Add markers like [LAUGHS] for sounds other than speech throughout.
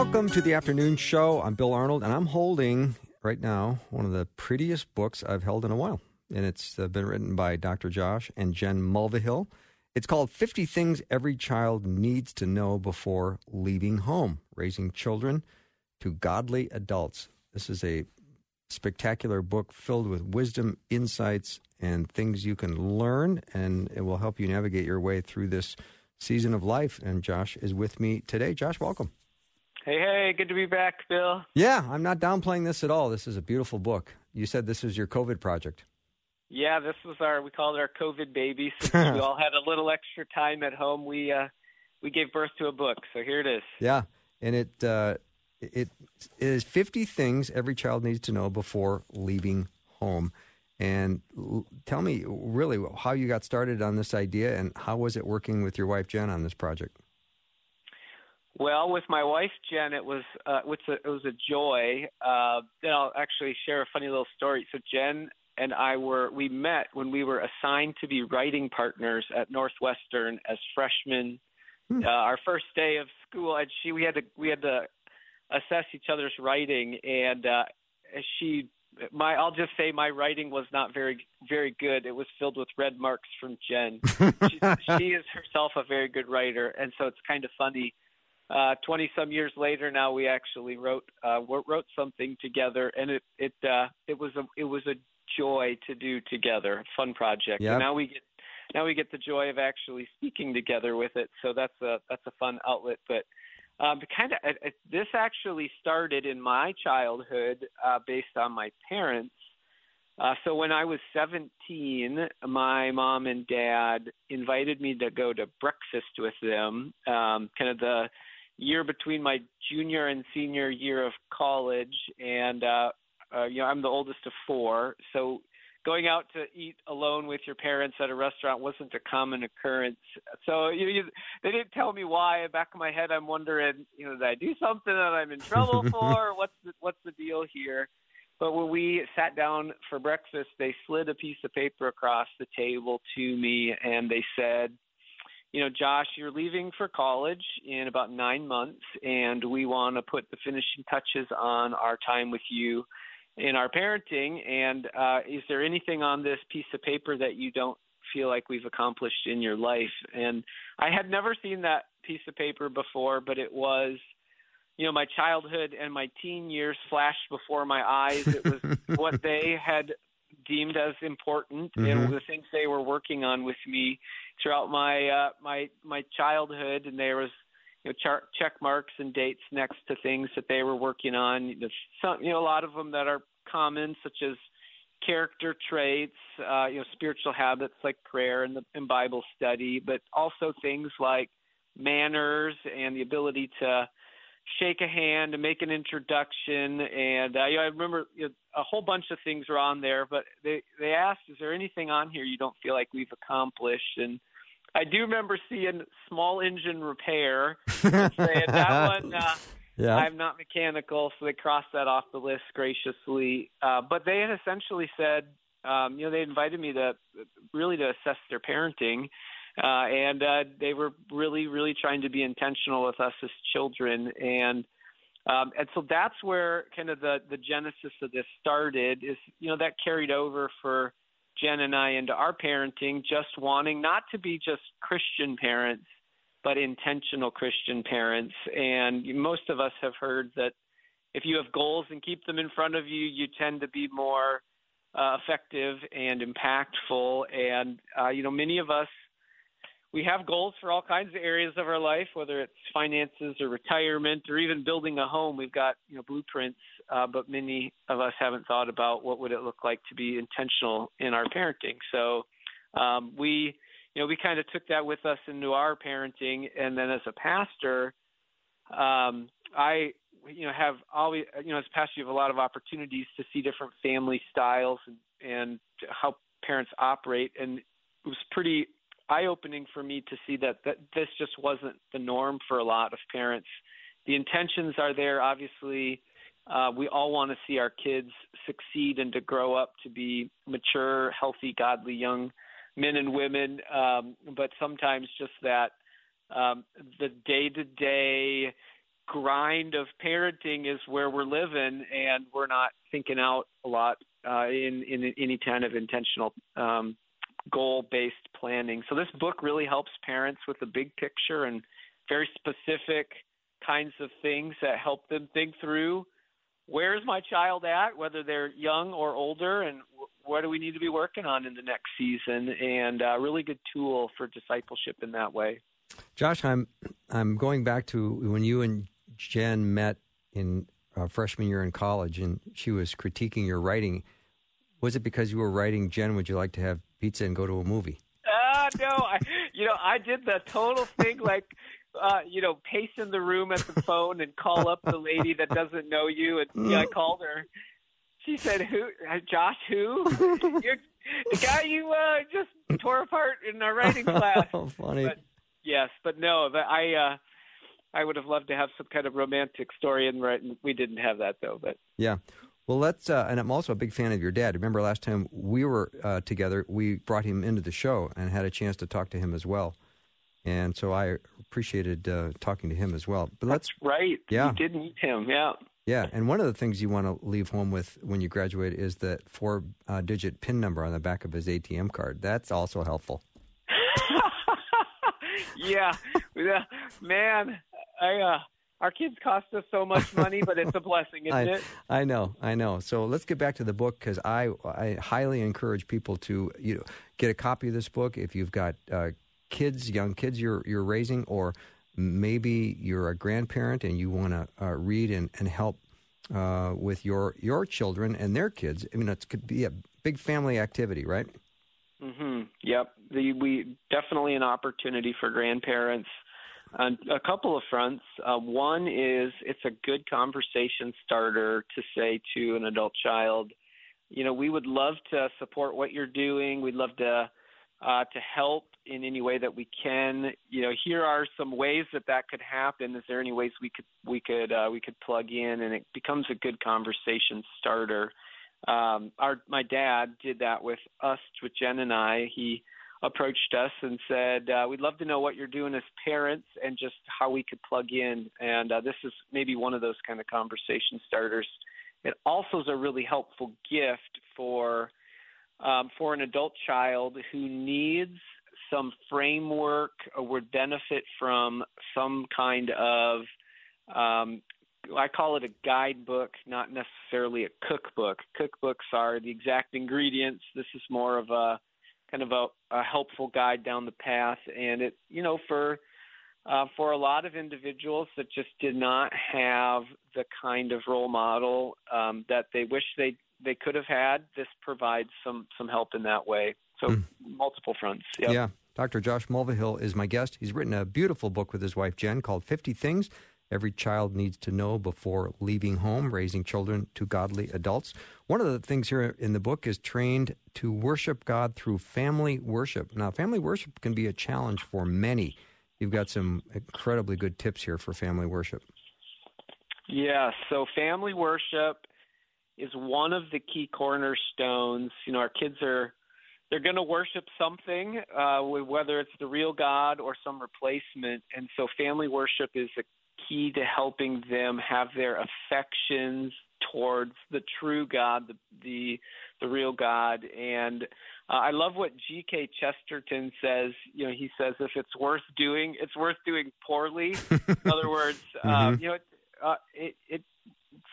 Welcome to the afternoon show. I'm Bill Arnold, and I'm holding right now one of the prettiest books I've held in a while. And it's uh, been written by Dr. Josh and Jen Mulvihill. It's called 50 Things Every Child Needs to Know Before Leaving Home Raising Children to Godly Adults. This is a spectacular book filled with wisdom, insights, and things you can learn, and it will help you navigate your way through this season of life. And Josh is with me today. Josh, welcome. Hey, hey, good to be back, Bill. Yeah, I'm not downplaying this at all. This is a beautiful book. You said this was your COVID project. Yeah, this was our we called it our COVID baby. [LAUGHS] Since we all had a little extra time at home, we uh, we gave birth to a book. So here it is. Yeah, and it uh, it is 50 things every child needs to know before leaving home. And l- tell me really how you got started on this idea, and how was it working with your wife Jen on this project? Well, with my wife Jen, it was uh, it's a, it was a joy. Uh, then I'll actually share a funny little story. So Jen and I were we met when we were assigned to be writing partners at Northwestern as freshmen. Uh, our first day of school, and she we had to we had to assess each other's writing, and uh, she my I'll just say my writing was not very very good. It was filled with red marks from Jen. [LAUGHS] she, she is herself a very good writer, and so it's kind of funny uh, 20 some years later now we actually wrote uh, wrote something together and it it uh, it was a it was a joy to do together fun project. Yep. and now we get now we get the joy of actually speaking together with it. So that's a that's a fun outlet. But um, kind of this actually started in my childhood uh, based on my parents. Uh, so when I was 17, my mom and dad invited me to go to breakfast with them, um, kind of the year between my junior and senior year of college, and uh, uh, you know I'm the oldest of four, so going out to eat alone with your parents at a restaurant wasn't a common occurrence. So you, you, they didn't tell me why. Back in my head, I'm wondering, you know, did I do something that I'm in trouble [LAUGHS] for? What's the, what's the deal here? But when we sat down for breakfast, they slid a piece of paper across the table to me, and they said, you know, Josh, you're leaving for college in about nine months, and we want to put the finishing touches on our time with you in our parenting. And uh, is there anything on this piece of paper that you don't feel like we've accomplished in your life? And I had never seen that piece of paper before, but it was, you know, my childhood and my teen years flashed before my eyes. It was [LAUGHS] what they had deemed as important Mhm. and the things they were working on with me throughout my uh, my my childhood, and there was you know char- check marks and dates next to things that they were working on. Know, Some you know a lot of them that are common, such as character traits, uh, you know, spiritual habits like prayer and, the, and Bible study, but also things like manners and the ability to shake a hand and make an introduction. And uh, you know, I remember you know, a whole bunch of things were on there, but they they asked, "Is there anything on here you don't feel like we've accomplished?" And I do remember seeing small engine repair [LAUGHS] saying that one. Uh, Yeah. I'm not mechanical, so they crossed that off the list graciously. Uh, but they had essentially said, um, you know, they invited me to really to assess their parenting, uh, and uh, they were really, really trying to be intentional with us as children. And um, and so that's where kind of the the genesis of this started. Is you know that carried over for Jen and I into our parenting, just wanting not to be just Christian parents but intentional Christian parents. And most of us have heard that if you have goals and keep them in front of you, you tend to be more uh, effective and impactful. And, uh, you know, many of us, we have goals for all kinds of areas of our life, whether it's finances or retirement or even building a home. We've got, you know, blueprints, uh, but many of us haven't thought about what would it look like to be intentional in our parenting. So um, we you know, we kind of took that with us into our parenting, and then as a pastor, um, I you know have always you know as a pastor you have a lot of opportunities to see different family styles and, and how parents operate, and it was pretty eye opening for me to see that that this just wasn't the norm for a lot of parents. The intentions are there, obviously. Uh, we all want to see our kids succeed and to grow up to be mature, healthy, godly young men and women. Um, but sometimes just that um, the day to day grind of parenting is where we're living, and we're not thinking out a lot uh, in in any kind of intentional um, goal based planning. So this book really helps parents with the big picture and very specific kinds of things that help them think through where's my child at, whether they're young or older, and what do we need to be working on in the next season, and a really good tool for discipleship in that way. Josh, I'm I'm going back to when you and Jen met in uh, freshman year in college, and she was critiquing your writing. Was it because you were writing, Jen? Would you like to have pizza and go to a movie? Uh, no, I, you know, I did the total thing like, uh, you know, pace in the room at the [LAUGHS] phone and call up the lady that doesn't know you. And yeah, I called her. She said, "Who? Uh, Josh? Who? [LAUGHS] You're the guy you uh, just tore apart in our writing class." oh, [LAUGHS] funny. But, yes, but no, but I. Uh, I would have loved to have some kind of romantic story, and we didn't have that though. But yeah, well, let's. Uh, and I'm also a big fan of your dad. Remember last time we were uh, together, we brought him into the show and had a chance to talk to him as well. And so I appreciated uh, talking to him as well. But let's That's right. Yeah, you did meet him. Yeah. Yeah, and one of the things you want to leave home with when you graduate is that four-digit uh, PIN number on the back of his ATM card. That's also helpful. [LAUGHS] yeah, man, I uh, our kids cost us so much money, but it's a blessing, [LAUGHS] isn't I, it? I know, I know. So let's get back to the book because I I highly encourage people to you know get a copy of this book if you've got uh, kids, young kids you're you're raising, or maybe you're a grandparent and you want to uh, read and and help uh, with your your children and their kids. I mean, it could be a big family activity, right? Mm-hmm. Yep. The, we definitely an opportunity for grandparents on a couple of fronts. Uh, one is it's a good conversation starter to say to an adult child, you know, we would love to support what you're doing. We'd love to uh, to help in any way that we can. You know, here are some ways that that could happen. Is there any ways we could we could uh, we could plug in, and it becomes a good conversation starter. Um, our my dad did that with us, with Jen and I. He approached us and said, uh, "We'd love to know what you're doing as parents and just how we could plug in." And uh, this is maybe one of those kind of conversation starters. It also is a really helpful gift for um, for an adult child who needs some framework or would benefit from some kind of um, I call it a guidebook, not necessarily a cookbook. Cookbooks are the exact ingredients. This is more of a kind of a, a helpful guide down the path. And it, you know, for uh, for a lot of individuals that just did not have the kind of role model um, that they wish they they could have had, this provides some some help in that way. So mm. multiple fronts. Yep. Yeah. Dr. Josh Mulvihill is my guest. He's written a beautiful book with his wife Jen called 50 Things every child needs to know before leaving home, raising children to godly adults. One of the things here in the book is trained to worship God through family worship. Now, family worship can be a challenge for many. You've got some incredibly good tips here for family worship. Yeah, so family worship is one of the key cornerstones. You know, our kids are they're going to worship something, uh, whether it's the real God or some replacement. And so, family worship is a key to helping them have their affections towards the true God, the the, the real God. And uh, I love what G.K. Chesterton says. You know, he says if it's worth doing, it's worth doing poorly. [LAUGHS] In other words, uh, mm-hmm. you know, it, uh, it, it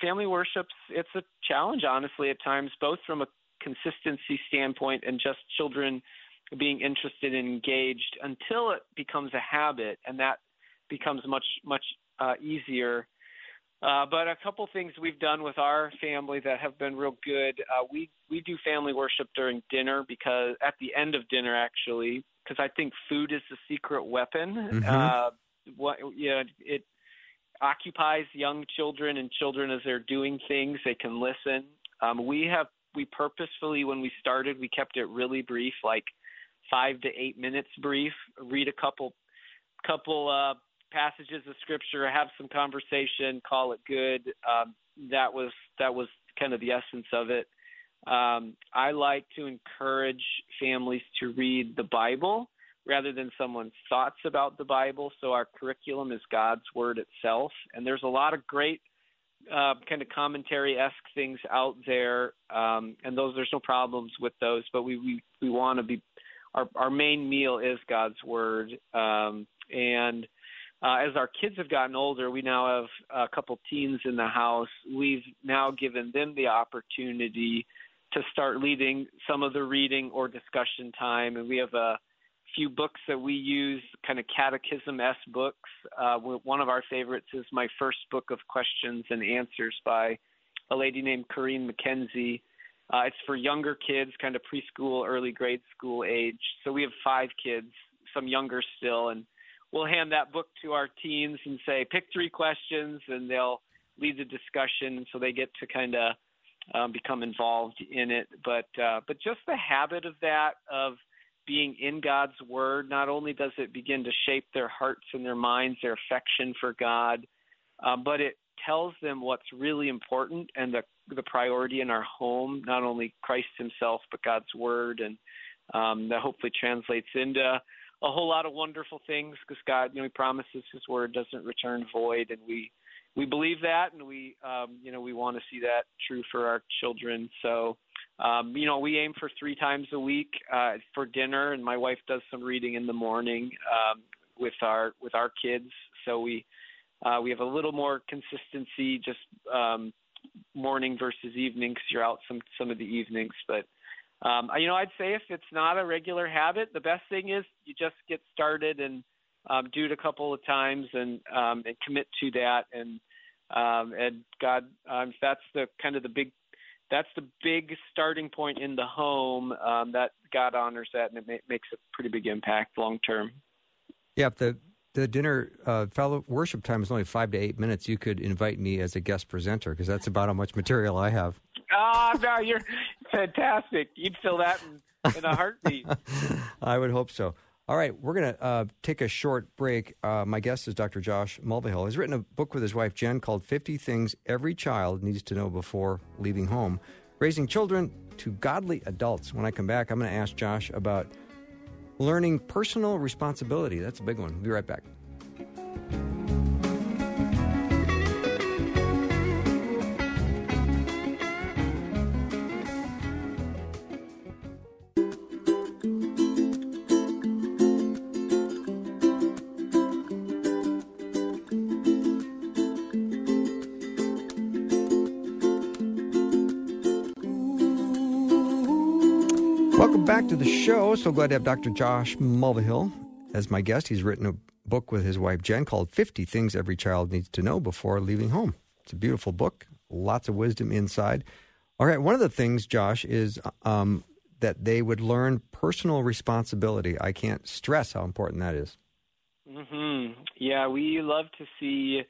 family worships it's a challenge, honestly, at times, both from a consistency standpoint and just children being interested and engaged until it becomes a habit and that becomes much much uh, easier. Uh, but a couple things we've done with our family that have been real good. Uh, we we do family worship during dinner because at the end of dinner actually, because I think food is the secret weapon. Mm-hmm. Uh, what yeah, it occupies young children and children as they're doing things. They can listen. Um, we have we purposefully when we started we kept it really brief, like five to eight minutes brief. Read a couple couple uh, passages of scripture, have some conversation, call it good. Um, that was that was kind of the essence of it. Um, I like to encourage families to read the Bible rather than someone's thoughts about the Bible. So our curriculum is God's Word itself, and there's a lot of great uh, kind of commentary esque things out there, um, and those there's no problems with those. But we we, we want to be our our main meal is God's Word, um, and uh, as our kids have gotten older, we now have a couple teens in the house. We've now given them the opportunity to start leading some of the reading or discussion time, and we have a few books that we use, kind of catechism s books. Uh, one of our favorites is my first book of questions and answers by a lady named Carine Mackenzie. Uh, it's for younger kids, kind of preschool, early grade school age. So we have five kids, some younger still, and we'll hand that book to our teens and say, pick three questions, and they'll lead the discussion, so they get to kind of um, become involved in it. But uh, but just the habit of that of being in God's Word, not only does it begin to shape their hearts and their minds, their affection for God, uh, but it tells them what's really important and the the priority in our home, not only Christ Himself, but God's Word, and um, that hopefully translates into a whole lot of wonderful things because God, you know, He promises His Word doesn't return void, and we we believe that, and we um, you know we want to see that true for our children. So um, you know, we aim for three times a week uh, for dinner, and my wife does some reading in the morning um, with our with our kids. So we uh, we have a little more consistency, just um, morning versus evening, because you're out some some of the evenings. But um, you know, I'd say if it's not a regular habit, the best thing is you just get started and um, do it a couple of times and um, and commit to that. And um, and God, um, that's the kind of the big that's the big starting point in the home um, that God honors that, and it ma- makes a pretty big impact long term. Yeah, the the dinner uh, fellow worship time is only five to eight minutes. You could invite me as a guest presenter because that's about how much material I have. Ah, oh, no, you're fantastic. You'd fill that in, in a heartbeat. [LAUGHS] I would hope so. All right, we're going to uh, take a short break. Uh, my guest is Dr. Josh Mulvihill. He's written a book with his wife Jen called 50 Things Every Child Needs to Know Before Leaving Home Raising Children to Godly Adults. When I come back, I'm going to ask Josh about learning personal responsibility. That's a big one. We'll be right back. Show. So glad to have Dr. Josh Mulvihill as my guest. He's written a book with his wife Jen called 50 Things Every Child Needs to Know Before Leaving Home. It's a beautiful book, lots of wisdom inside. All right, one of the things, Josh, is um, that they would learn personal responsibility. I can't stress how important that is. Mm-hmm. Yeah, we love to see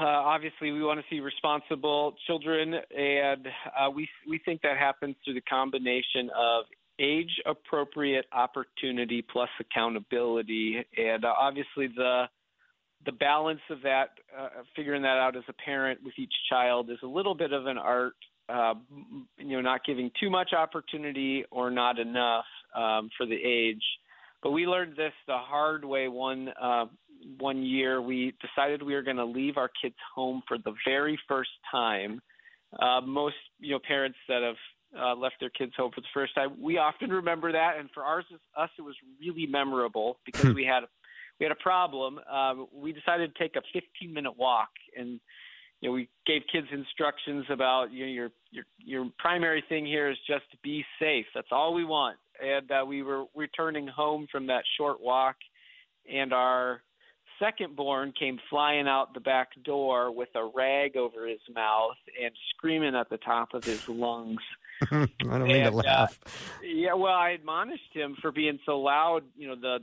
uh, obviously, we want to see responsible children, and uh, we we think that happens through the combination of age-appropriate opportunity plus accountability, and uh, obviously the the balance of that, uh, figuring that out as a parent with each child, is a little bit of an art. Uh, you know, not giving too much opportunity or not enough um, for the age. But we learned this the hard way one uh, one year we decided we were going to leave our kids home for the very first time. Uh, most you know parents that have uh, left their kids home for the first time, we often remember that, and for ours, us, it was really memorable [LAUGHS] because we had we had a problem. Um, we decided to take a 15 minute walk, and you know we gave kids instructions about you know your your your primary thing here is just to be safe. That's all we want. And uh, we were returning home from that short walk, and our second born came flying out the back door with a rag over his mouth and screaming at the top of his lungs. [LAUGHS] I don't mean And, to laugh. Yeah, well, I admonished him for being so loud. You know, the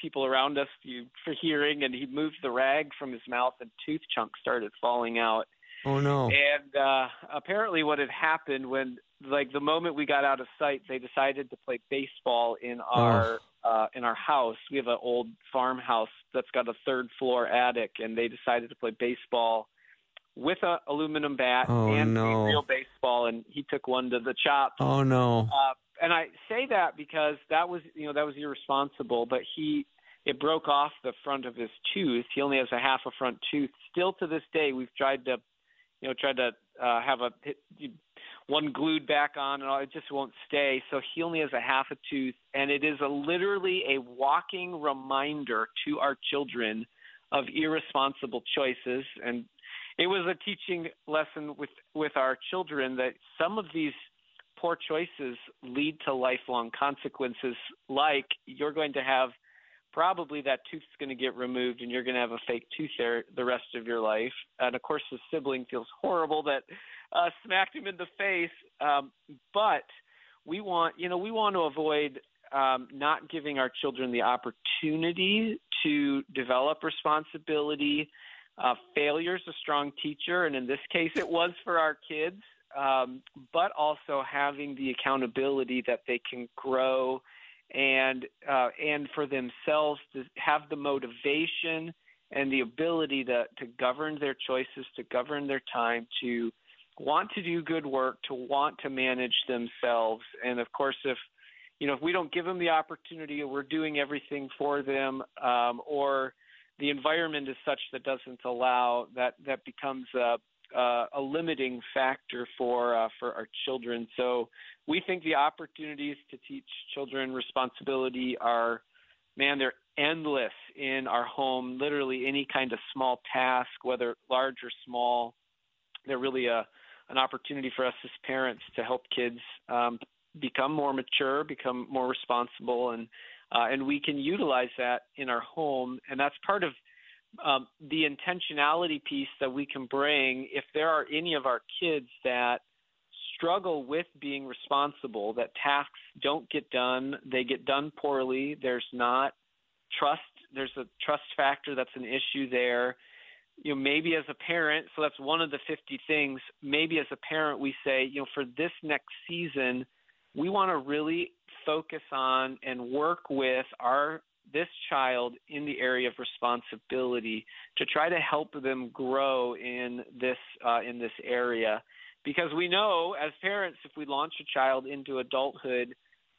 people around us you, for hearing, and he moved the rag from his mouth, and tooth chunks started falling out. oh no. And uh, apparently, what had happened when, like, the moment we got out of sight, they decided to play baseball in our uh, in our house. We have an old farmhouse that's got a third floor attic, and they decided to play baseball with a aluminum bat Oh, and no. a real baseball. And he took one to the chops. Oh no. Uh, and I say that because that was, you know, that was irresponsible. But he, it broke off the front of his tooth. He only has a half a front tooth. Still to this day, we've tried to, you know, tried to uh, have a one glued back on, and all, it just won't stay. So he only has a half a tooth, and it is a literally a walking reminder to our children of irresponsible choices. And it was a teaching lesson with with our children that some of these poor choices lead to lifelong consequences like you're going to have probably that tooth's going to get removed and you're going to have a fake tooth there the rest of your life. And of course the sibling feels horrible that uh smacked him in the face. Um but we want you know we want to avoid um not giving our children the opportunity to develop responsibility uh, failure is a strong teacher, and in this case, it was for our kids. Um, but also having the accountability that they can grow, and uh, and for themselves to have the motivation and the ability to to govern their choices, to govern their time, to want to do good work, to want to manage themselves, and of course, if you know if we don't give them the opportunity, or we're doing everything for them, um, or the environment is such that doesn't allow that that becomes a uh, a limiting factor for uh, for our children. So we think the opportunities to teach children responsibility are, man, they're endless in our home. Literally any kind of small task, whether large or small, they're really a an opportunity for us as parents to help kids um, become more mature, become more responsible, and uh, and we can utilize that in our home, and that's part of um, the intentionality piece that we can bring. If there are any of our kids that struggle with being responsible, that tasks don't get done, they get done poorly, there's not trust, there's a trust factor that's an issue there. You know, maybe as a parent, so that's one of the 50 things. Maybe as a parent, we say, you know, for this next season, we want to really focus on and work with our this child in the area of responsibility to try to help them grow in this uh, in this area. Because we know as parents if we launch a child into adulthood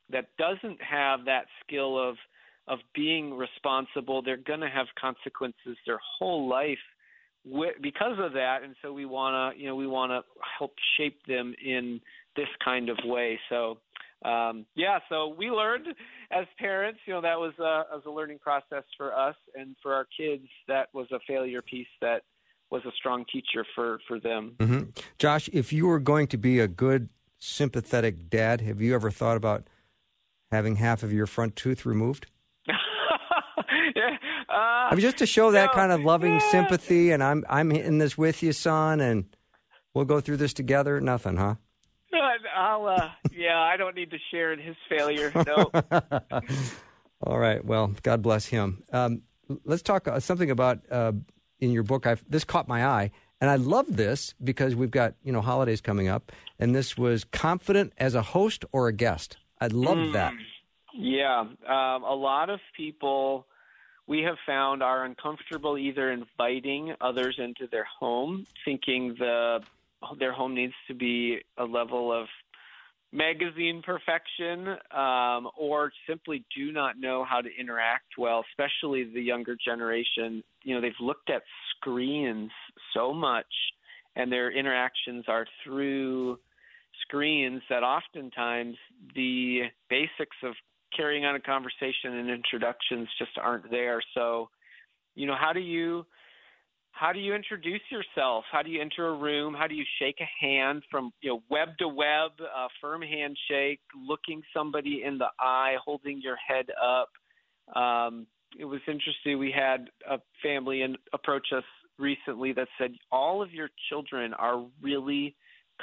that doesn't have that skill of of being responsible they're going to have consequences their whole life because of that. And so we want to you know we want to help shape them in this kind of way. So um, yeah, so we learned as parents, you know, that was a, was a learning process for us, and for our kids, that was a failure piece that was a strong teacher for for them. Mm-hmm. Josh, if you were going to be a good, sympathetic dad, have you ever thought about having half of your front tooth removed? [LAUGHS] yeah, uh, I mean, just to show that no, kind of loving yeah. sympathy, and I'm I'm in this with you, son, and we'll go through this together. Nothing, huh? I'll, uh, yeah, I don't need to share in his failure. [LAUGHS] No. [LAUGHS] All right. Well, God bless him. Um, let's talk uh, something about uh, in your book. I've, this caught my eye, and I love this because we've got you know holidays coming up, and this was confident as a host or a guest. I love Mm, that. Yeah, um, a lot of people we have found are uncomfortable either inviting others into their home, thinking the their home needs to be a level of magazine perfection, um, or simply do not know how to interact well, especially the younger generation. You know, they've looked at screens so much, and their interactions are through screens that oftentimes the basics of carrying on a conversation and introductions just aren't there. So, you know, how do you how do you introduce yourself? How do you enter a room? How do you shake a hand from you know web to web, uh, firm handshake, looking somebody in the eye, holding your head up? Um, it was interesting. We had a family and approach us recently that said all of your children are really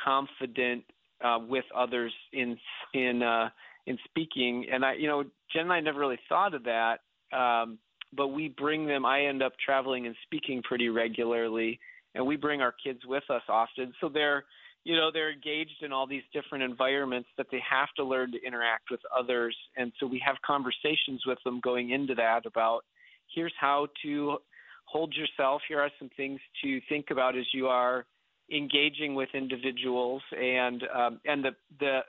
confident uh, with others in in uh, in speaking, and I, you know, Jen and I never really thought of that. Um, but we bring them. I end up traveling and speaking pretty regularly, and we bring our kids with us often. So they're, you know, they're engaged in all these different environments that they have to learn to interact with others. And so we have conversations with them going into that about here's how to hold yourself. Here are some things to think about as you are engaging with individuals, and um, and the the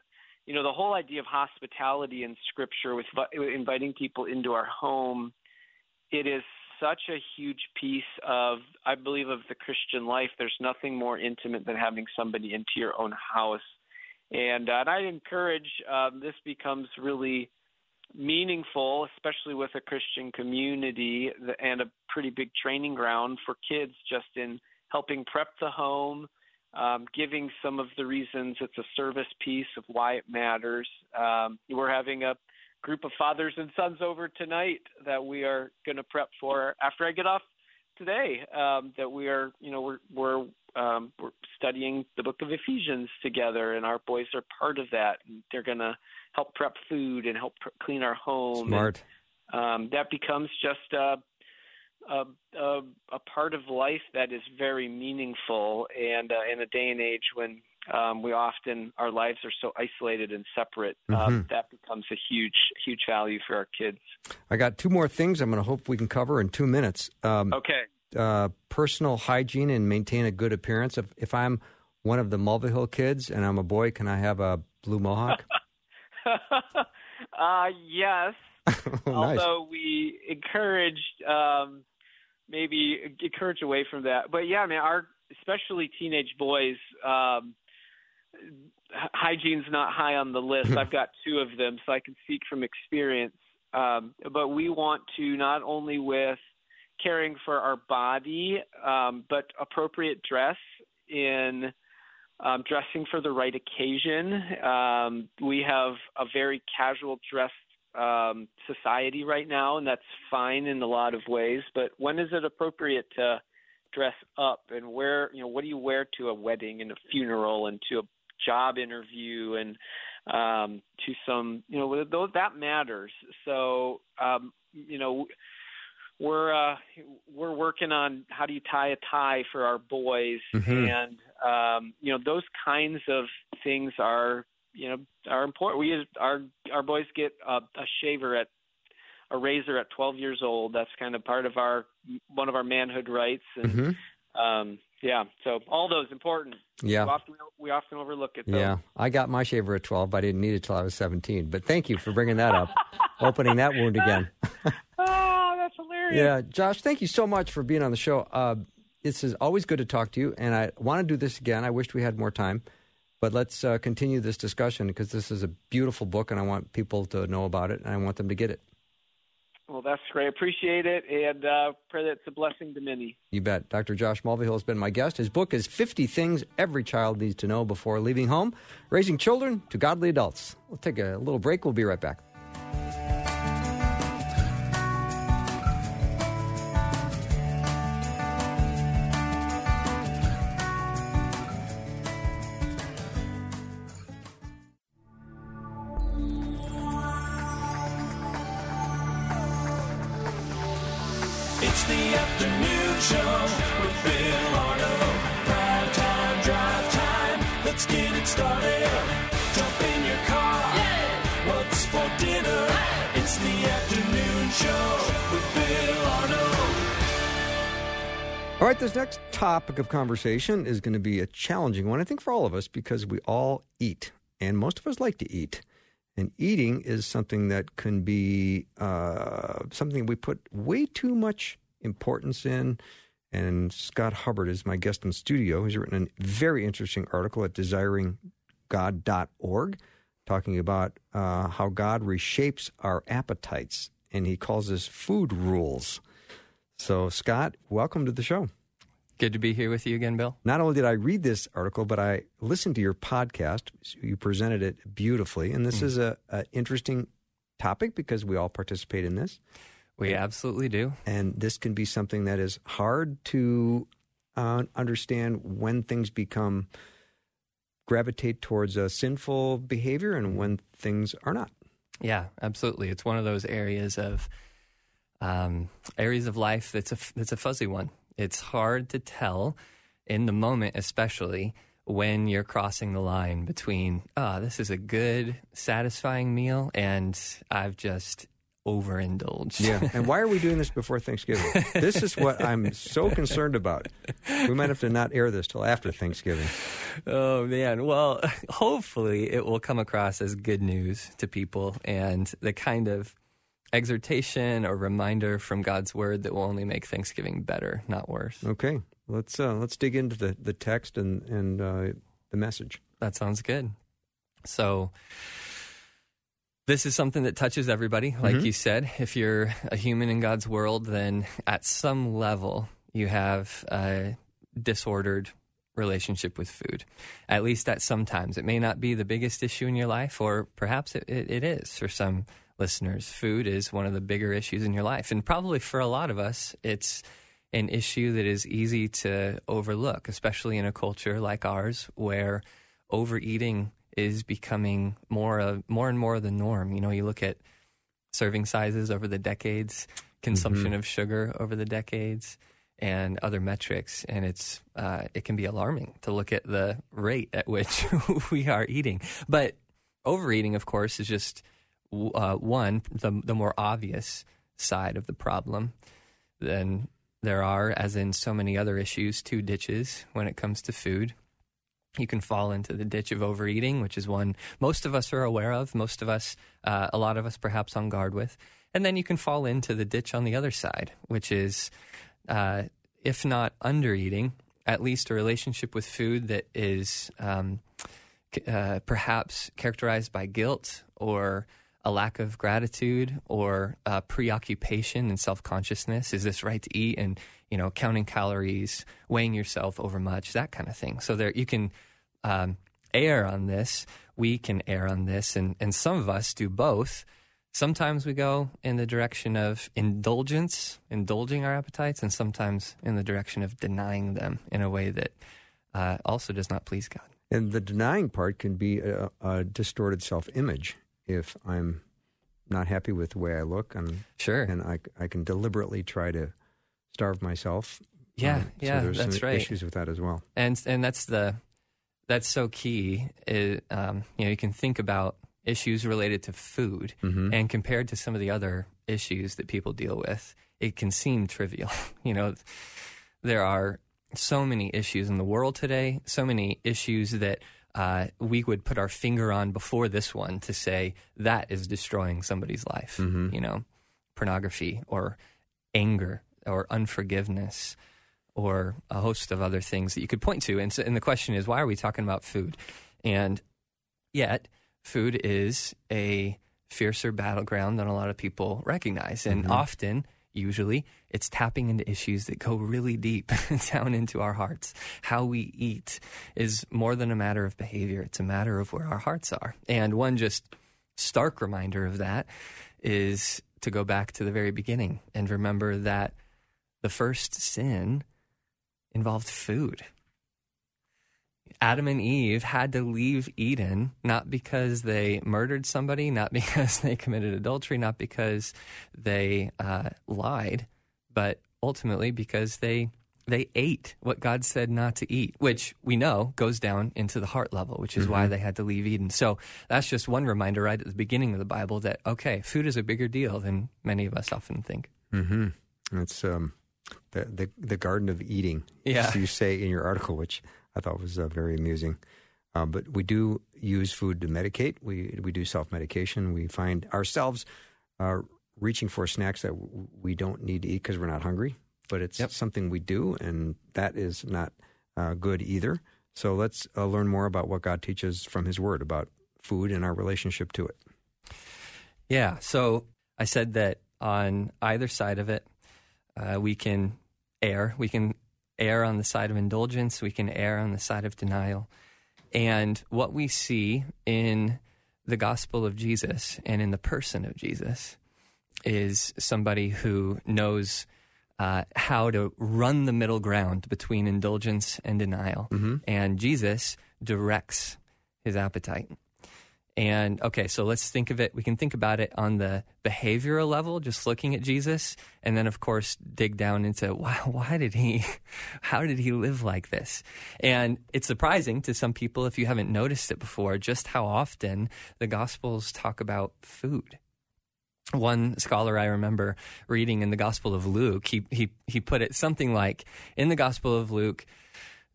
you know the whole idea of hospitality in Scripture with inviting people into our home it is such a huge piece of, I believe, of the Christian life. There's nothing more intimate than having somebody into your own house. And, uh, and I encourage um, this becomes really meaningful, especially with a Christian community and a pretty big training ground for kids just in helping prep the home, um, giving some of the reasons it's a service piece of why it matters. Um, we're having a group of fathers and sons over tonight that we are going to prep for after I get off today. Um, that we are, you know, we're we're um, we're studying the book of Ephesians together, and our boys are part of that. And they're going to help prep food and help clean our home. Smart. And, um, that becomes just a, a, a, a part of life that is very meaningful, and uh, in a day and age when um, we often our lives are so isolated and separate. Um, mm-hmm. That becomes a huge, huge value for our kids. I got two more things. I'm going to hope we can cover in two minutes. Um, okay. Uh, personal hygiene and maintain a good appearance. If, if I'm one of the Mulvihill kids and I'm a boy, can I have a blue mohawk? [LAUGHS] [LAUGHS] uh, yes. [LAUGHS] oh, nice. Although we encouraged, um, maybe encourage away from that. But yeah, I mean, our especially teenage boys. Um, hygiene's not high on the list. [LAUGHS] I've got two of them, so I can speak from experience. Um, but we want to not only with caring for our body, um, but appropriate dress in um, dressing for the right occasion. Um, we have a very casual dress um, society right now, and that's fine in a lot of ways. But when is it appropriate to dress up, and wear? You know, what do you wear to a wedding and a funeral and to a job interview and um, to some, you know, those that matters. So, um, you know, we're uh, we're working on how do you tie a tie for our boys, mm-hmm. and um, you know, those kinds of things are you know are important. We our our boys get a, a shaver at a razor at 12 years old. That's kind of part of our one of our manhood rites, and mm-hmm. um, yeah, so all those important. Yeah, we often, we often overlook it. Though. Yeah, I got my shaver at twelve. But I didn't need it till I was seventeen. But thank you for bringing that up, [LAUGHS] opening that wound again. oh, [LAUGHS] that's hilarious. Yeah, Josh, thank you so much for being on the show. Uh, this is always good to talk to you, and I want to do this again. I wished we had more time, but let's uh, continue this discussion because this is a beautiful book, and I want people to know about it, and I want them to get it. Well, that's great. Appreciate it, and uh, pray that it's a blessing to many. You bet. Dr. Josh Mulvihill has been my guest. His book is 50 Things Every Child Needs to Know Before Leaving Home Raising Children to Godly Adults. We'll take a little break. We'll be right back. Of conversation is going to be a challenging one, I think, for all of us because we all eat, and most of us like to eat. And eating is something that can be uh, something we put way too much importance in. And Scott Hubbard is my guest in studio. He's written a very interesting article at desiringgod.org talking about uh, how God reshapes our appetites, and he calls this food rules. So, Scott, welcome to the show. Good to be here with you again, Bill. Not only did I read this article, but I listened to your podcast. You presented it beautifully, and this mm. is a, a, interesting topic because we all participate in this. We absolutely do. And this can be something that is hard to uh, understand when things become gravitate towards a sinful behavior and when things are not. Yeah, absolutely. It's one of those areas of um, areas of life that's a that's a fuzzy one. It's hard to tell in the moment, especially when you're crossing the line between, oh, this is a good, satisfying meal, and I've just overindulged. Yeah. [LAUGHS] And why are we doing this before Thanksgiving? this is what I'm so concerned about. We might have to not air this till after Thanksgiving. Oh, man. Well, [LAUGHS] hopefully it will come across as good news to people and the kind of exhortation or reminder from God's word that will only make Thanksgiving better, not worse. Okay. Let's uh, let's dig into the, the text and and uh, the message. That sounds good. So this is something that touches everybody, like mm-hmm. you said. If you're a human in God's world, then at some level you have a disordered relationship with food. At least at sometimes. It may not be the biggest issue in your life, or perhaps it, it, it is for some listeners. Food is one of the bigger issues in your life. And probably for a lot of us, it's an issue that is easy to overlook, especially in a culture like ours where overeating is becoming more of, more and more the norm. You know, you look at serving sizes over the decades, consumption mm-hmm. of sugar over the decades, and other metrics, and it's uh, it can be alarming to look at the rate at which [LAUGHS] we are eating. But overeating, of course, is just uh, one the the more obvious side of the problem. Then there are, as in so many other issues, two ditches when it comes to food. You can fall into the ditch of overeating, which is one most of us are aware of, most of us, uh, a lot of us perhaps on guard with. And then you can fall into the ditch on the other side, which is, uh, if not undereating, at least a relationship with food that is um, uh, perhaps characterized by guilt or a lack of gratitude or uh, preoccupation and self consciousness. Is this right to eat? And you know, counting calories, weighing yourself over much, that kind of thing. So there, you can um, err on this. We can err on this, and and some of us do both. Sometimes we go in the direction of indulgence, indulging our appetites, and sometimes in the direction of denying them in a way that uh, also does not please God. And the denying part can be a, a distorted self image if I'm not happy with the way I look, and sure, and I I can deliberately try to starve myself. Yeah, um, yeah, so there's that's right. Issues with that as well, and and that's the that's so key. It, um, you know, you can think about issues related to food, mm-hmm. and compared to some of the other issues that people deal with, it can seem trivial. [LAUGHS] you know, there are so many issues in the world today, so many issues that uh, we would put our finger on before this one to say that is destroying somebody's life. Mm-hmm. You know, pornography or anger or unforgiveness or a host of other things that you could point to. And, so, and the question is, why are we talking about food? And yet, food is a fiercer battleground than a lot of people recognize. And mm-hmm. often, usually, it's tapping into issues that go really deep [LAUGHS] down into our hearts. How we eat is more than a matter of behavior, it's a matter of where our hearts are. And one just stark reminder of that is to go back to the very beginning and remember that the first sin involved food. Adam and Eve had to leave Eden not because they murdered somebody, not [LAUGHS] because they committed adultery, not because they uh, lied, but ultimately because they they ate what God said not to eat, which we know goes down into the heart level, which is mm-hmm. why they had to leave Eden. So that's just one reminder right at the beginning of the Bible that okay, food is a bigger deal than many of us often think. Mm-hmm. It's um, the, the the Garden of Eating, yeah. you say in your article, which I thought was uh, very amusing. Um, but we do use food to medicate. We we do self medication. We find ourselves uh, reaching for snacks that we don't need to eat because we're not hungry, but it's yep. something we do, and that is not uh, good either. So let's uh, learn more about what God teaches from His Word about food and our relationship to it. Yeah. So I said that on either side of it, uh, we can err. We can err on the side of indulgence. We can err on the side of denial. And what we see in the gospel of Jesus and in the person of Jesus is somebody who knows uh, how to run the middle ground between indulgence and denial. Mm-hmm. And Jesus directs his appetite. And okay, so let's think of it. We can think about it on the behavioral level, just looking at Jesus, and then of course dig down into [LAUGHS] why, why did he, how did he live like this? And it's surprising to some people if you haven't noticed it before, just how often the Gospels talk about food. One scholar I remember reading in the Gospel of Luke, he he he put it something like, in the Gospel of Luke,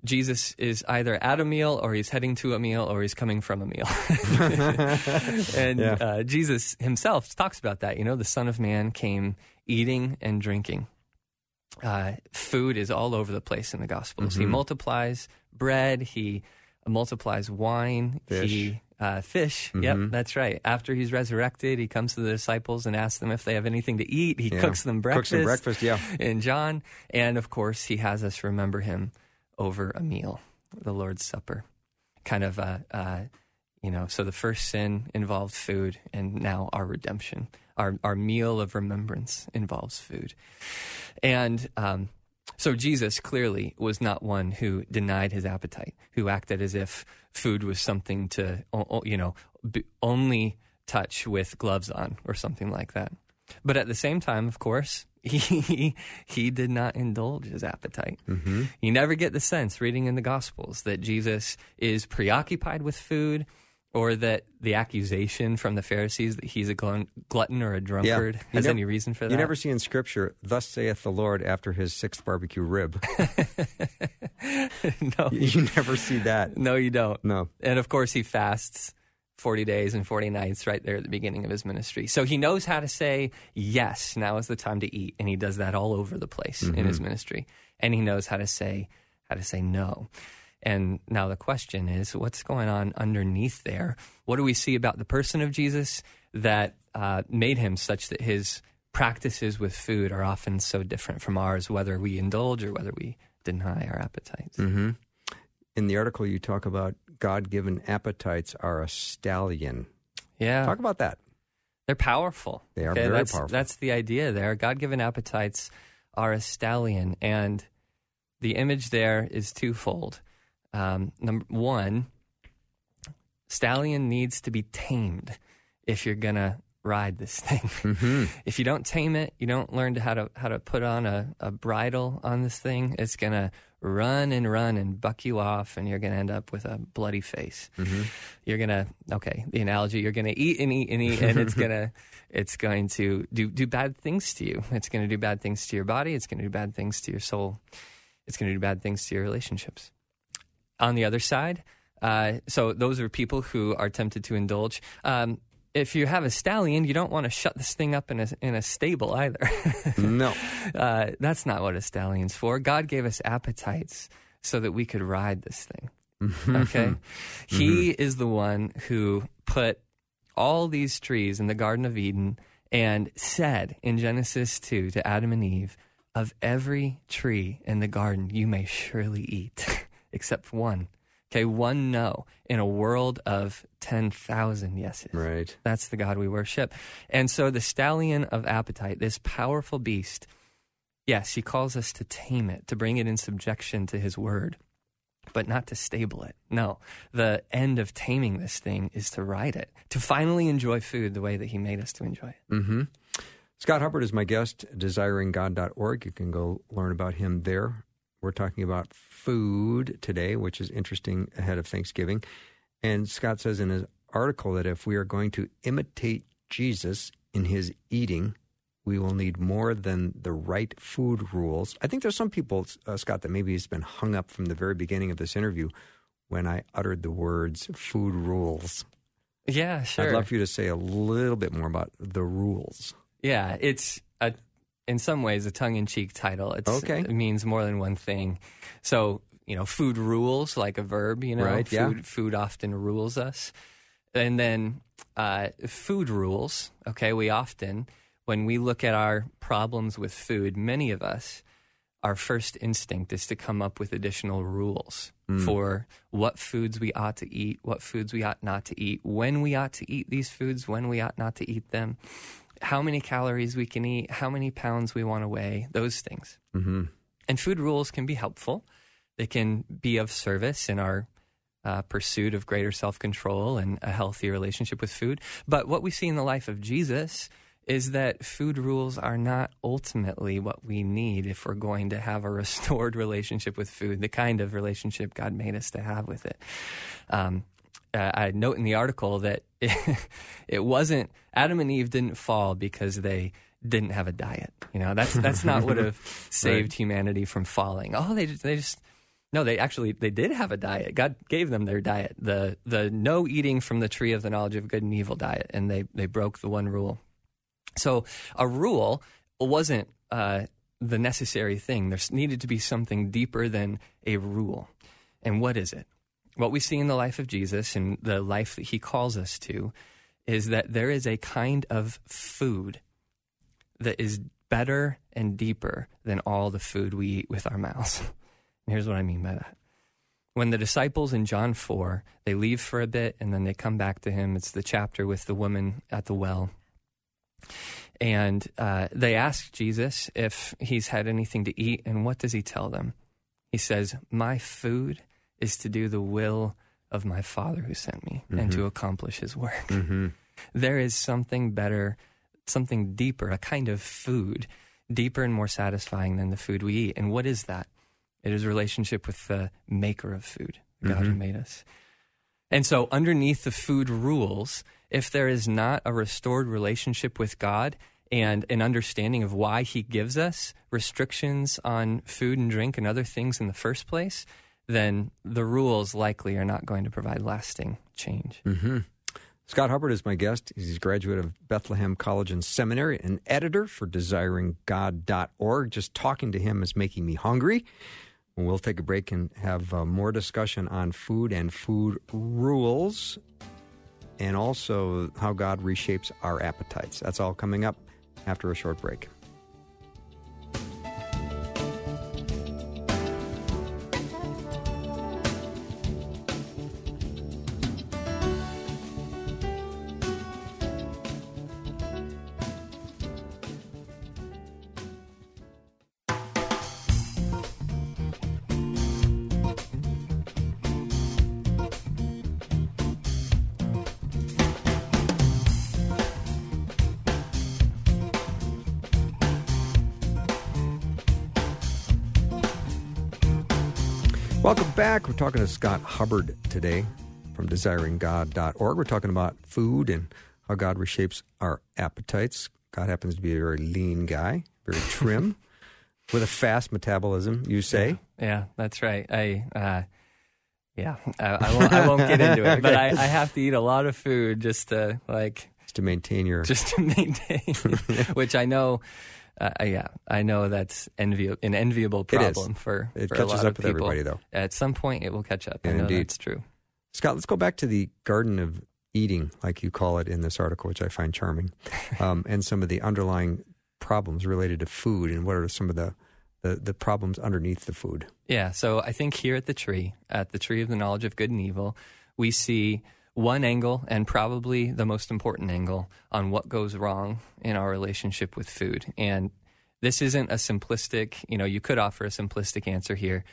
Jesus is either at a meal or he's heading to a meal or he's coming from a meal. [LAUGHS] and Yeah. uh, Jesus himself talks about that. You know, the Son of Man came eating and drinking. Uh, food is all over the place in the Gospels. Mm-hmm. He multiplies bread, he multiplies wine, Fish. he uh, fish. Mhm. Yep, that's right. After he's resurrected, he comes to the disciples and asks them if they have anything to eat. He Yeah. cooks them breakfast. Cooks some breakfast, yeah. in John. And of course, he has us remember him over a meal, the Lord's Supper. Kind of, uh, uh, you know, so the first sin involved food, and now our redemption, our, our meal of remembrance involves food. And um, so Jesus clearly was not one who denied his appetite, who acted as if food was something to, you know, only touch with gloves on or something like that. But at the same time, of course, [LAUGHS] he he did not indulge his appetite. Mm-hmm. You never get the sense reading in the Gospels that Jesus is preoccupied with food or that the accusation from the Pharisees that he's a glutton or a drunkard You has nev- any reason for that. You never see in Scripture, "Thus saith the Lord" after his sixth barbecue rib. [LAUGHS] [LAUGHS] no, you you never see that. no, you don't. No. And of course, he fasts 40 days and 40 nights right there at the beginning of his ministry. So he knows how to say, yes, now is the time to eat. And he does that all over the place in his ministry. And he knows how to say, how to say no. And now the question is, what's going on underneath there? What do we see about the person of Jesus that uh, made him such that his practices with food are often so different from ours, whether we indulge or whether we deny our appetites? Mm-hmm. In the article, you talk about God-given appetites are a stallion. Yeah. Talk about that. They're powerful. They are very that's, powerful. That's the idea there. God given appetites are a stallion. And the image there is twofold. Um, number one, stallion needs to be tamed if you're going to ride this thing. [LAUGHS] Mm-hmm. if you don't tame it, you don't learn to how to how to put on a, a bridle on this thing, it's gonna run and run and buck you off and you're gonna end up with a bloody face. Mm-hmm. You're gonna okay, the analogy, you're gonna eat and eat and eat and it's gonna [LAUGHS] it's going to do do bad things to you. It's gonna do bad things to your body, it's gonna do bad things to your soul, it's gonna do bad things to your relationships. On the other side, uh, so those are people who are tempted to indulge. Um, if you have a stallion, you don't want to shut this thing up in a in a stable either. [LAUGHS] No. uh, that's not what a stallion's for. God gave us appetites so that we could ride this thing. Okay, He is the one who put all these trees in the Garden of Eden and said in Genesis two to Adam and Eve, "Of every tree in the garden you may surely eat, [LAUGHS] except one." Okay, one no in a world of 10,000 yeses. Right. That's the God we worship. And so the stallion of appetite, this powerful beast, yes, he calls us to tame it, to bring it in subjection to his word, but not to stable it. No, the end of taming this thing is to ride it, to finally enjoy food the way that he made us to enjoy it. Mm-hmm. Scott Hubbard is my guest, desiringgod.org. You can go learn about him there. We're talking about food today, which is interesting ahead of Thanksgiving. And Scott says in his article that if we are going to imitate Jesus in his eating, we will need more than the right food rules. I think there's some people, uh, Scott, that maybe has been hung up from the very beginning of this interview when I uttered the words food rules. Yeah, sure. I'd love for you to say a little bit more about the rules. Yeah, it's a, in some ways a tongue-in-cheek title. It's, Okay. it means more than one thing. So you know, food rules like a verb. You know, Right, food yeah. food often rules us, and then uh, food rules. Okay, we often when we look at our problems with food, many of us. Our first instinct is to come up with additional rules for what foods we ought to eat, what foods we ought not to eat, when we ought to eat these foods, when we ought not to eat them. How many calories we can eat, how many pounds we want to weigh, those things. Mm-hmm. And food rules can be helpful. They can be of service in our uh, pursuit of greater self control and a healthy relationship with food. But what we see in the life of Jesus is that food rules are not ultimately what we need if we're going to have a restored [LAUGHS] relationship with food, the kind of relationship God made us to have with it. Um, uh, I note in the article that it, [LAUGHS] it wasn't Adam and Eve didn't fall because they didn't have a diet. You know, that's that's not what have [LAUGHS] saved right. humanity from falling. Oh, they they just no, they actually they did have a diet. God gave them their diet, the the no eating from the tree of the knowledge of good and evil diet, and they they broke the one rule. So a rule wasn't uh, the necessary thing. There needed to be something deeper than a rule. And what is it? What we see in the life of Jesus and the life that he calls us to is that there is a kind of food that is better and deeper than all the food we eat with our mouths. And [LAUGHS] here's what I mean by that. When the disciples in John 4, they leave for a bit and then they come back to him. It's the chapter with the woman at the well. And uh, they ask Jesus if he's had anything to eat. And what does he tell them? He says, My food is to do the will of my Father who sent me mm-hmm. and to mm-hmm. accomplish his work. Mm-hmm. [LAUGHS] There is something better, something deeper, a kind of food, deeper and more satisfying than the food we eat. And what is that? It is relationship with the maker of food, the God mm-hmm. who made us. And so, underneath the food rules, if there is not a restored relationship with God and an understanding of why He gives us restrictions on food and drink and other things in the first place, then the rules likely are not going to provide lasting change. Mm-hmm. Scott Hubbard is my guest. He's a graduate of Bethlehem College and Seminary and editor for desiringgod.org. Just talking to him is making me hungry. We'll take a break and have uh, more discussion on food and food rules and also how God reshapes our appetites. That's all coming up after a short break. Welcome back. We're talking to Scott Hubbard today from desiringgod.org. We're talking about food and how God reshapes our appetites. Scott happens to be a very lean guy, very trim, [LAUGHS] with a fast metabolism, you say? Yeah, yeah that's right. I, uh, yeah, I, I, won't, I, [LAUGHS] won't, get into it, but I, I, have to eat a lot of food just to like just to maintain your just to maintain, [LAUGHS] which I know uh, yeah, I know that's envi- an enviable problem for, it for catches up with everybody, though. At some point, it will catch up. Yeah, I know indeed. that's true. Scott, let's go back to the Garden of Eating, like you call it in this article, which I find charming, [LAUGHS] um, and some of the underlying problems related to food, and what are some of the, the the problems underneath the food. Yeah, so I think here at the tree, at the tree of the knowledge of good and evil, we see one angle and probably the most important angle on what goes wrong in our relationship with food. And this isn't a simplistic, you know, you could offer a simplistic answer here.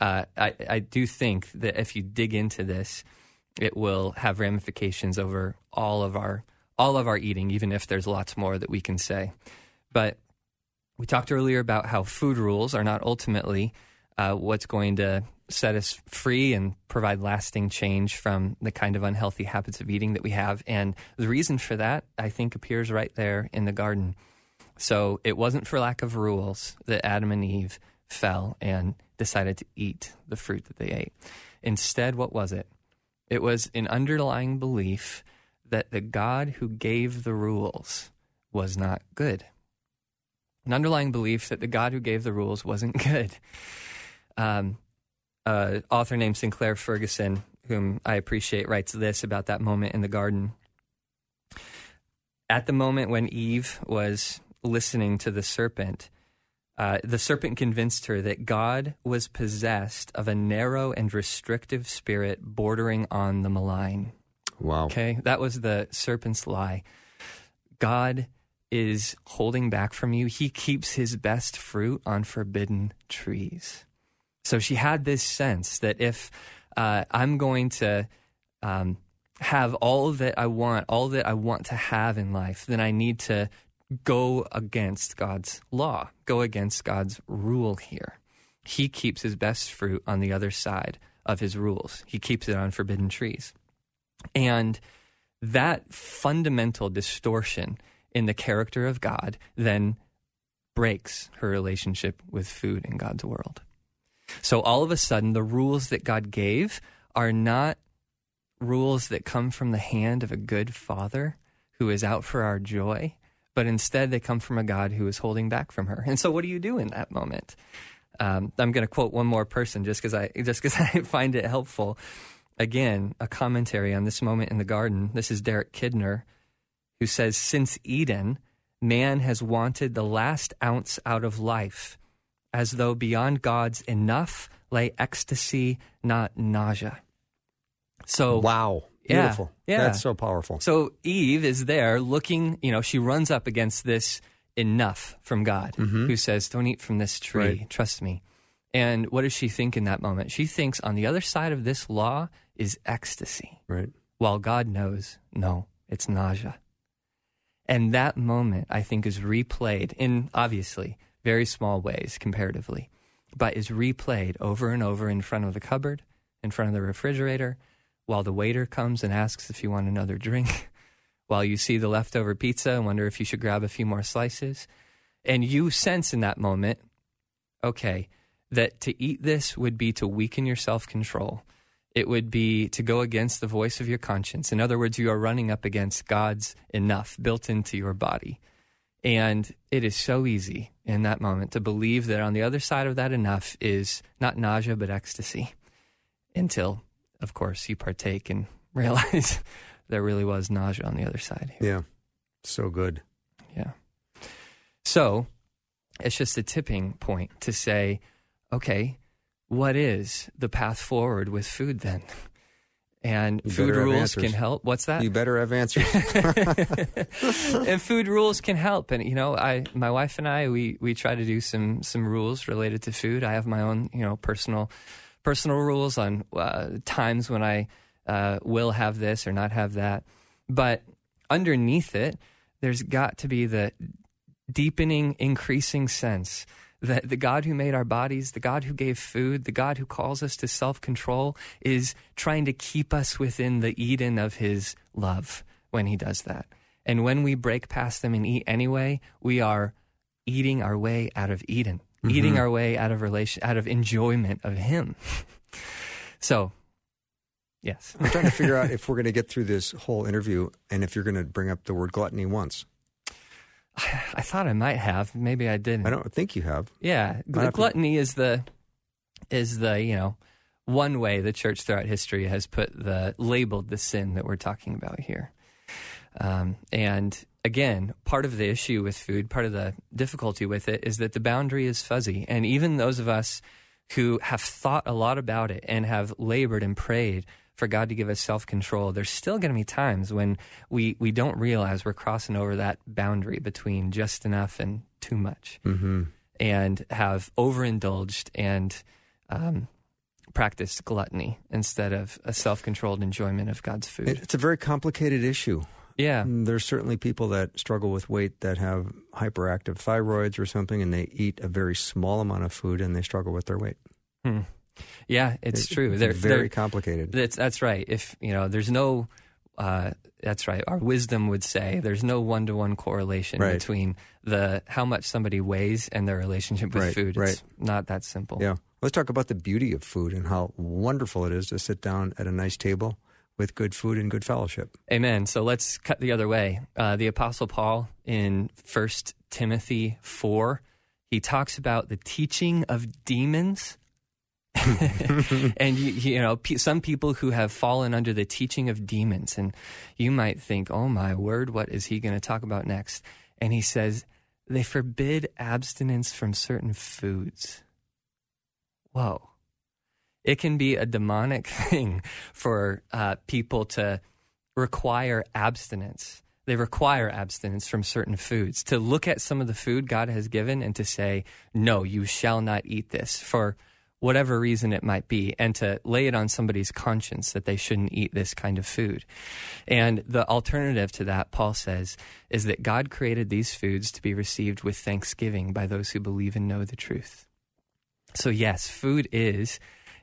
Uh, I, I do think that if you dig into this, it will have ramifications over all of our all of our eating, even if there's lots more that we can say. But we talked earlier about how food rules are not ultimately uh, what's going to set us free and provide lasting change from the kind of unhealthy habits of eating that we have. And the reason for that, I think, appears right there in the garden. So it wasn't for lack of rules that Adam and Eve fell and decided to eat the fruit that they ate. Instead, what was it? It was an underlying belief that the God who gave the rules was not good. An underlying belief that the God who gave the rules wasn't [LAUGHS] good. Um, uh, author named Sinclair Ferguson, whom I appreciate, writes this about that moment in the garden. At the moment when Eve was listening to the serpent, uh, the serpent convinced her that God was possessed of a narrow and restrictive spirit bordering on the malign. Wow. Okay, that was the serpent's lie. God is holding back from you, he keeps his best fruit on forbidden trees. So she had this sense that if uh, I'm going to um, have all that I want, all that I want to have in life, then I need to go against God's law, go against God's rule here. He keeps his best fruit on the other side of his rules, he keeps it on forbidden trees. And that fundamental distortion in the character of God then breaks her relationship with food in God's world. So all of a sudden, the rules that God gave are not rules that come from the hand of a good father who is out for our joy, but instead they come from a God who is holding back from her. And so, what do you do in that moment? Um, I'm going to quote one more person just because I just because [LAUGHS] I find it helpful. Again, a commentary on this moment in the garden. This is Derek Kidner, who says, "Since Eden, man has wanted the last ounce out of life, as though beyond God's enough lay ecstasy, not nausea." So wow, beautiful. Yeah, yeah. That's so powerful. So Eve is there looking, you know, she runs up against this enough from God Mm-hmm. who says, Don't eat from this tree, Right. trust me. And what does she think in that moment? She thinks on the other side of this law is ecstasy, Right. while God knows, no, it's nausea. And that moment, I think, is replayed in obviously very small ways comparatively, but is replayed over and over in front of the cupboard, in front of the refrigerator, while the waiter comes and asks if you want another drink, [LAUGHS] while you see the leftover pizza and wonder if you should grab a few more slices. And you sense in that moment, okay, that to eat this would be to weaken your self control. It would be to go against the voice of your conscience. In other words, you are running up against God's enough built into your body. And it is so easy in that moment to believe that on the other side of that enough is not nausea, but ecstasy. Until, of course, you partake and [LAUGHS] realize there really was nausea on the other side. Yeah. So good. Yeah. So it's just a tipping point to say, okay, what is the path forward with food then? [LAUGHS] And You food rules can help. What's that? You better have answers. [LAUGHS] and food rules can help. And you know, I, my wife and I, we we try to do some some rules related to food. I have my own, you know, personal personal rules on uh, times when I uh, will have this or not have that. But underneath it, there's got to be the deepening, increasing sense that the God who made our bodies, the God who gave food, the God who calls us to self control is trying to keep us within the Eden of his love when he does that. And when we break past them and eat anyway, we are eating our way out of Eden, mm-hmm. eating our way out of relation, out of enjoyment of him. [LAUGHS] so, yes. I'm trying to figure out if we're going to get through this whole interview and if you're going to bring up the word gluttony once. I thought I might have. Maybe I didn't. I don't think you have. Yeah, Might have to- gluttony is the is the you know one way the church throughout history has put the labeled the sin that we're talking about here. Um, and again, part of the issue with food, part of the difficulty with it, is that the boundary is fuzzy, and even those of us who have thought a lot about it and have labored and prayed for God to give us self control, there's still going to be times when we, we don't realize we're crossing over that boundary between just enough and too much Mm-hmm. and have overindulged and um, practiced gluttony instead of a self controlled enjoyment of God's food. It's a very complicated issue. yeah. There's certainly people that struggle with weight that have hyperactive thyroids or something, and they eat a very small amount of food and they struggle with their weight. Hmm. Yeah, it's true. It's They're- very they're- complicated. That's that's right. If you know, there's no. Uh, that's right. Our wisdom would say there's no one to one correlation Right. between the how much somebody weighs and their relationship with Right, food. right. It's not that simple. Yeah. Let's talk about the beauty of food and how wonderful it is to sit down at a nice table with good food and good fellowship. Amen. So let's cut the other way. Uh, the Apostle Paul in First Timothy four, he talks about the teaching of demons. [LAUGHS] and you, you know, some people who have fallen under the teaching of demons, and you might think, "Oh my word, what is he going to talk about next?" And he says they forbid abstinence from certain foods. Whoa it can be a demonic [LAUGHS] thing for uh, people to require abstinence. they require abstinence from certain foods. To look at some of the food God has given and to say, no, you shall not eat this for whatever reason it might be, and to lay it on somebody's conscience that they shouldn't eat this kind of food. And the alternative to that, Paul says, is that God created these foods to be received with thanksgiving by those who believe and know the truth. So, yes, food is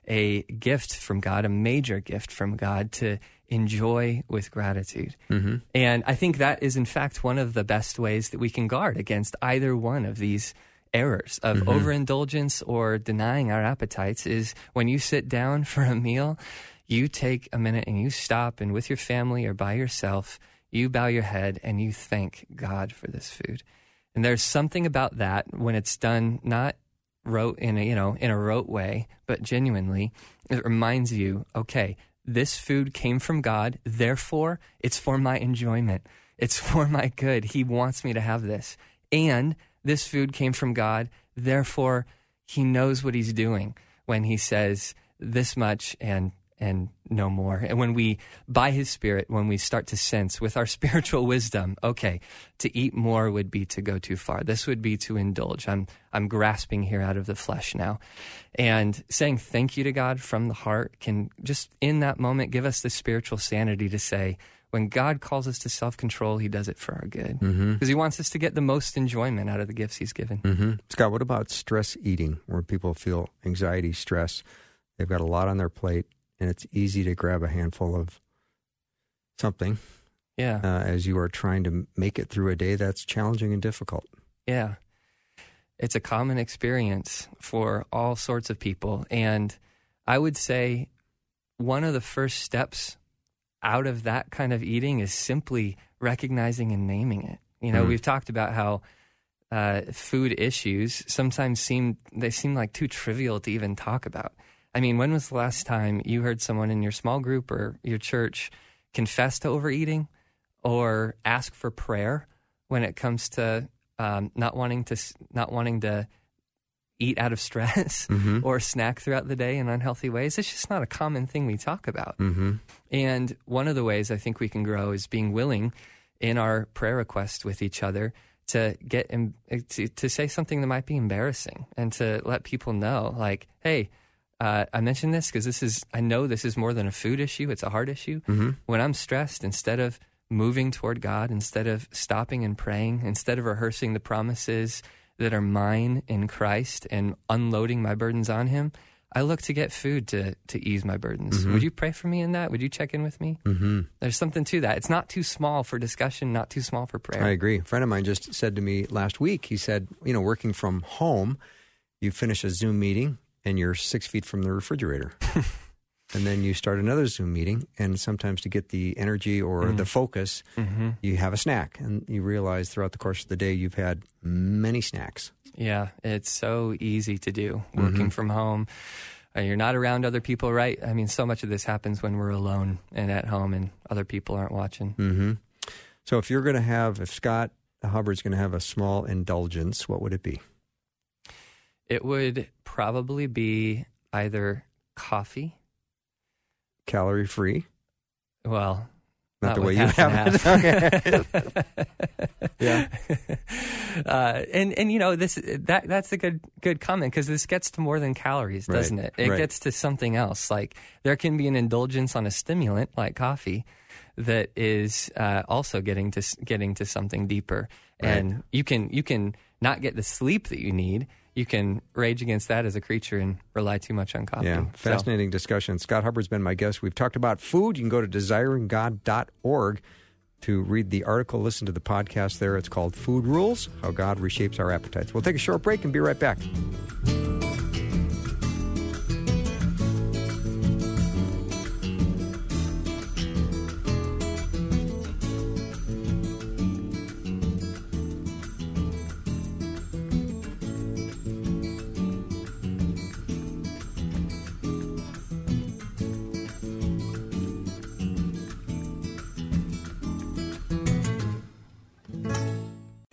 a gift from God, a major gift from God to enjoy with gratitude. Mm-hmm. And I think that is, in fact, one of the best ways that we can guard against either one of these errors of mm-hmm. overindulgence or denying our appetites is when you sit down [LAUGHS] for a meal, you take a minute and you stop and with your family or by yourself, you bow your head and you thank God for this food. And there's something about that when it's done not rote in a you know in a rote way, but genuinely, it reminds you, okay, this food came from God, therefore it's for my enjoyment. It's [LAUGHS] for my good. He wants me to have this. And this food came from God, therefore he knows what he's doing when he says this much and and no more. And when we, by His Spirit, when we start to sense with our [LAUGHS] spiritual wisdom, okay, to eat more would be to go too far. This would be to indulge. I'm, I'm grasping here out of the flesh now. And saying thank you to God from the heart can just in that moment give us the spiritual sanity to say, when God calls us to self control, He does it for our good because mm-hmm. He wants us to get the most enjoyment out of the gifts He's given. Mm-hmm. Scott, what about stress eating, where people feel anxiety, stress? They've got a lot on their plate and it's easy to grab a handful of something. Yeah. Uh, as you are trying to make it through a day that's challenging and difficult. Yeah. It's a common experience for all sorts of people. And I would say one of the first steps out of that kind of eating is simply recognizing and naming it. You know, mm. we've talked about how uh, food issues sometimes seem they seem like too trivial to even talk about. I mean, when was the last time you heard someone in your small group or your church confess to overeating or ask for prayer when it comes to um, not wanting to not wanting to eat out of stress [LAUGHS] mm-hmm. or snack throughout the day in unhealthy ways? It's just not a common thing we talk about. Mm-hmm. And one of the ways I think we can grow is being willing in our prayer requests with each other to get to, to say something that might be embarrassing and to let people know, like, hey uh, I mentioned this because this is, I know this is more than a food issue, it's a heart issue. Mm-hmm. When I'm stressed, instead of moving toward God, instead of stopping and praying, instead of rehearsing the promises that are mine in Christ and unloading my burdens on Him, I look to get food to, to ease my burdens. Mm-hmm. Would you pray for me in that? Would you check in with me? Mm-hmm. There's something to that. It's not too small for discussion, not too small for prayer. I agree. A friend of mine just said to me last week, he said, you know, working from home, you finish a Zoom meeting, and you're six feet from the refrigerator. [LAUGHS] and then you start another Zoom meeting, and sometimes to get the energy or mm. the focus, mm-hmm. you have a snack, and you realize throughout the course of the day you've had many snacks. Yeah, it's so easy to do working mm-hmm. from home. Uh, you're not around other people, right? I mean, so much of this happens when we're alone and at home, and other people aren't watching. Mm-hmm. So, if you're going to have, if Scott Hubbard's going to have a small indulgence, what would it be? It would probably be either coffee, calorie free. Well, not, not the way you have it. okay. [LAUGHS] yeah. Uh, and and you know this that that's a good good comment because this gets to more than calories, doesn't right. it? It right. gets to something else. Like there can be an indulgence on a stimulant like coffee that is uh, also getting to getting to something deeper, right. and you can you can not get the sleep that you need you can rage against that as a creature and rely too much on coffee. Yeah, fascinating so. discussion. Scott Hubbard's been my guest. We've talked about food. You can go to desiringgod.org to read the article, listen to the podcast there. It's called Food Rules How God Reshapes Our Appetites. We'll take a short break and be right back.